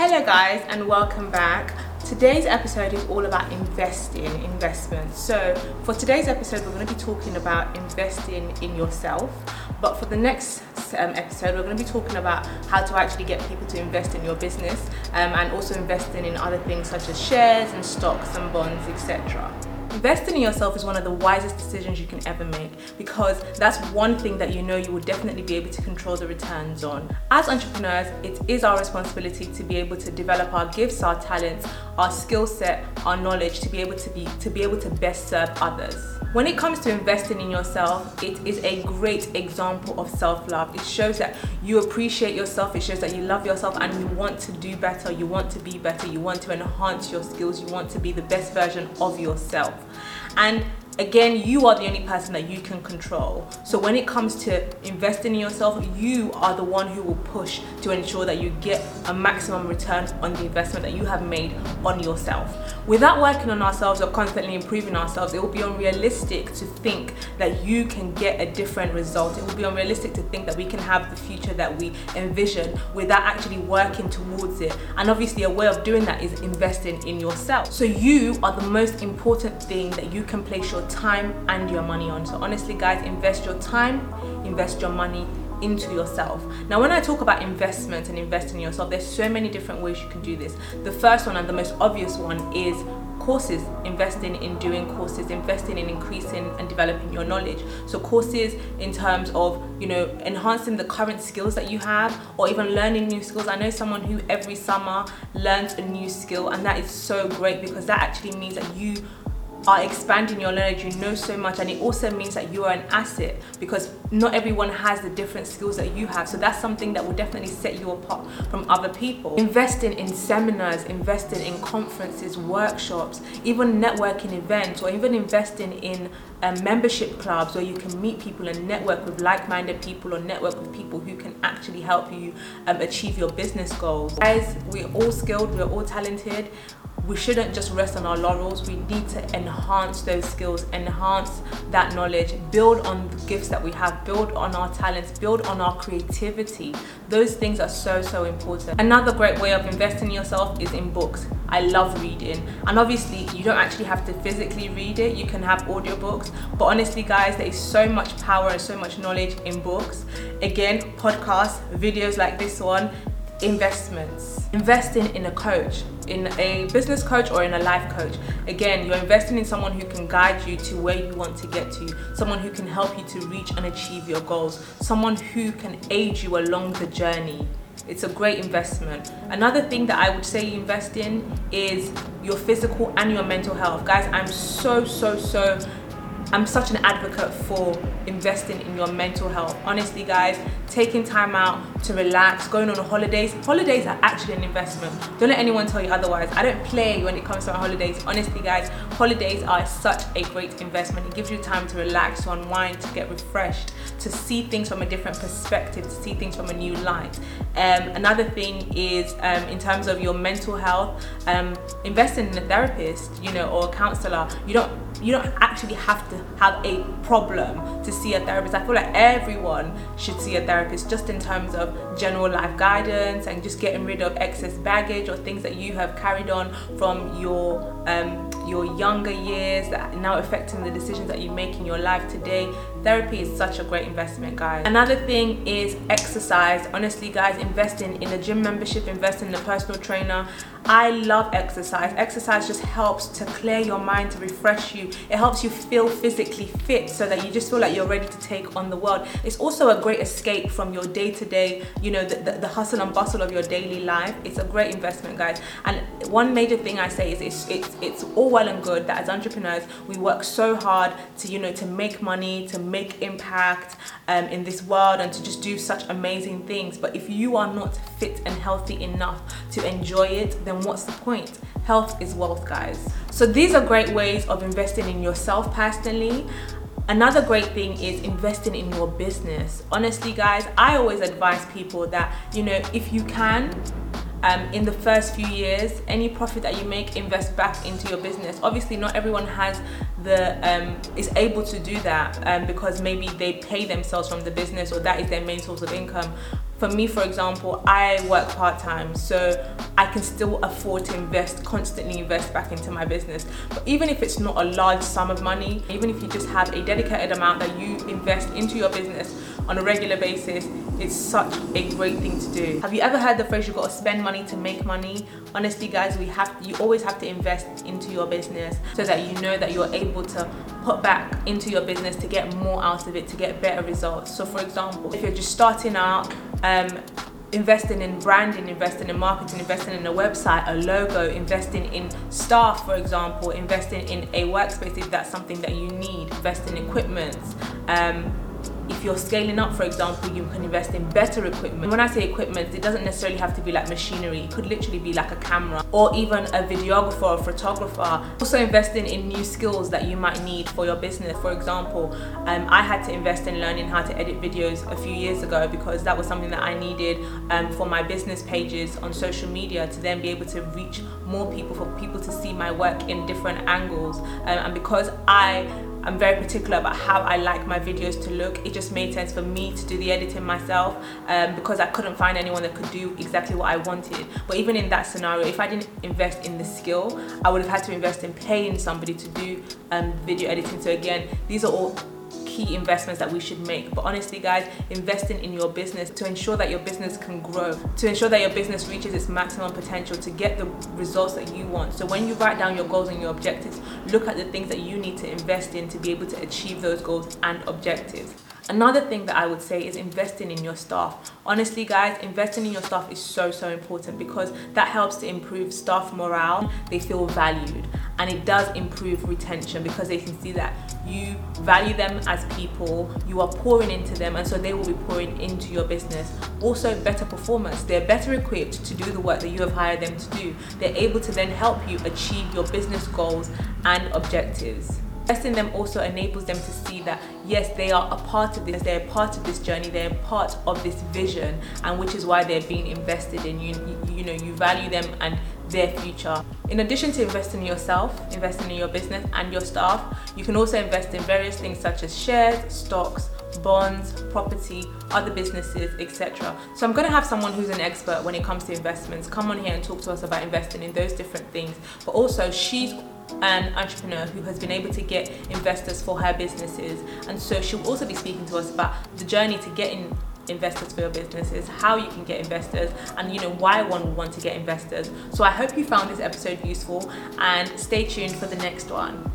Hello, guys, and welcome back. Today's episode is all about investing, investment. So, for today's episode, we're going to be talking about investing in yourself. But for the next um, episode, we're going to be talking about how to actually get people to invest in your business um, and also investing in other things such as shares and stocks and bonds, etc. Investing in yourself is one of the wisest decisions you can ever make because that's one thing that you know you will definitely be able to control the returns on. As entrepreneurs, it is our responsibility to be able to develop our gifts, our talents, our skill set, our knowledge to be able to be to be able to best serve others. When it comes to investing in yourself, it is a great example of self-love. It shows that you appreciate yourself, it shows that you love yourself and you want to do better, you want to be better, you want to enhance your skills, you want to be the best version of yourself. And again, you are the only person that you can control. So when it comes to investing in yourself, you are the one who will push to ensure that you get a maximum return on the investment that you have made on yourself. Without working on ourselves or constantly improving ourselves, it will be unrealistic to think that you can get a different result. It will be unrealistic to think that we can have the future that we envision without actually working towards it. And obviously, a way of doing that is investing in yourself. So you are the most important thing that you can place your time and your money on. So honestly, guys, invest your time, invest your money into yourself. Now, when I talk about investment and investing in yourself, there's so many different ways you can do this. The first one and the most obvious one is courses, investing in doing courses, investing in increasing and developing your knowledge. So courses in terms of, you know, enhancing the current skills that you have or even learning new skills. I know someone who every summer learns a new skill and that is so great because that actually means that you are expanding your knowledge, you know so much, and it also means that you are an asset because not everyone has the different skills that you have. So that's something that will definitely set you apart from other people. Investing in seminars, investing in conferences, workshops, even networking events, or even investing in um, membership clubs where you can meet people and network with like-minded people or network with people who can actually help you um, achieve your business goals. Guys, we're all skilled, we're all talented we shouldn't just rest on our laurels. We need to enhance those skills, enhance that knowledge, build on the gifts that we have, build on our talents, build on our creativity. Those things are so, so important. Another great way of investing in yourself is in books. I love reading. And obviously, you don't actually have to physically read it, you can have audiobooks. But honestly, guys, there is so much power and so much knowledge in books. Again, podcasts, videos like this one, investments. Investing in a coach, in a business coach or in a life coach. Again, you're investing in someone who can guide you to where you want to get to, someone who can help you to reach and achieve your goals, someone who can aid you along the journey. It's a great investment. Another thing that I would say you invest in is your physical and your mental health. Guys, I'm so, so, so I'm such an advocate for investing in your mental health. Honestly, guys, taking time out to relax, going on holidays. Holidays are actually an investment. Don't let anyone tell you otherwise. I don't play when it comes to holidays. Honestly, guys, holidays are such a great investment. It gives you time to relax, to unwind, to get refreshed, to see things from a different perspective, to see things from a new light. Um, another thing is um, in terms of your mental health, um, invest in a therapist, you know, or a counselor. You don't you don't actually have to have a problem to see a therapist. I feel like everyone should see a therapist just in terms of general life guidance and just getting rid of excess baggage or things that you have carried on from your um, your younger years that now affecting the decisions that you make in your life today. Therapy is such a great investment, guys. Another thing is exercise. Honestly, guys, investing in a gym membership, investing in a personal trainer. I love exercise. Exercise just helps to clear your mind, to refresh you. It helps you feel physically fit so that you just feel like you're ready to take on the world. It's also a great escape from your day to day, you know, the, the, the, hustle and bustle of your daily life. It's a great investment, guys. And one major thing I say is it's, it's, it's all well and good that as entrepreneurs, we work so hard to, you know, to make money, to make impact um, in this world and to just do such amazing things. But if you are not fit and healthy enough to enjoy it, then what's the point? Health is wealth, guys. So these are great ways of investing in yourself personally. Another great thing is investing in your business. Honestly, guys, I always advise people that, you know, if you can, um, in the first few years, any profit that you make, invest back into your business. Obviously, not everyone has the um, is able to do that um, because maybe they pay themselves from the business or that is their main source of income for me, for example, I work part time, so I can still afford to invest, constantly invest back into my business. But even if it's not a large sum of money, even if you just have a dedicated amount that you invest into your business on a regular basis, it's such a great thing to do. Have you ever heard the phrase you've got to spend money to make money? Honestly, guys, we have you always have to invest into your business so that you know that you're able to put back into your business to get more out of it, to get better results. So, for example, if you're just starting out, um, investing in branding, investing in marketing, investing in a website, a logo, investing in staff, for example, investing in a workspace if that's something that you need, investing in equipment. Um, if you're scaling up, for example, you can invest in better equipment. When I say equipment, it doesn't necessarily have to be like machinery. It could literally be like a camera or even a videographer or photographer. Also investing in new skills that you might need for your business. For example, um, I had to invest in learning how to edit videos a few years ago because that was something that I needed um, for my business pages on social media to then be able to reach more people, for people to see my work in different angles. Um, and because I I'm very particular about how I like my videos to look. It just made sense for me to do the editing myself um, because I couldn't find anyone that could do exactly what I wanted. But even in that scenario, if I didn't invest in the skill, I would have had to invest in paying somebody to do um, video editing. So again, these are all key investments that we should make. But honestly, guys, investing in your business to ensure that your business can grow, to ensure that your business reaches its maximum potential to get the results that you want. So when you write down your goals and your objectives, look at the things that you need to invest in to be able to achieve those goals and objectives. Another thing that I would say is investing in your staff. Honestly, guys, investing in your staff is so, so important because that helps to improve staff morale. They feel valued and it does improve retention because they can see that you value them as people, you are pouring into them, and so they will be pouring into your business. Also, better performance. They're better equipped to do the work that you have hired them to do. They're able to then help you achieve your business goals and objectives. Investing them also enables them to see that yes, they are a part of this, they're part of this journey, they're part of this vision, and which is why they're being invested in. You, you know, you value them and their future. In addition to investing in yourself, investing in your business and your staff, you can also invest in various things such as shares, stocks, bonds, property, other businesses, etc. So I'm going to have someone who's an expert when it comes to investments come on here and talk to us about investing in those different things. But also, she's an entrepreneur who has been able to get investors for her businesses, and so she'll also be speaking to us about the journey to getting investors for your businesses, how you can get investors, and you know why one would want to get investors. So I hope you found this episode useful and stay tuned for the next one.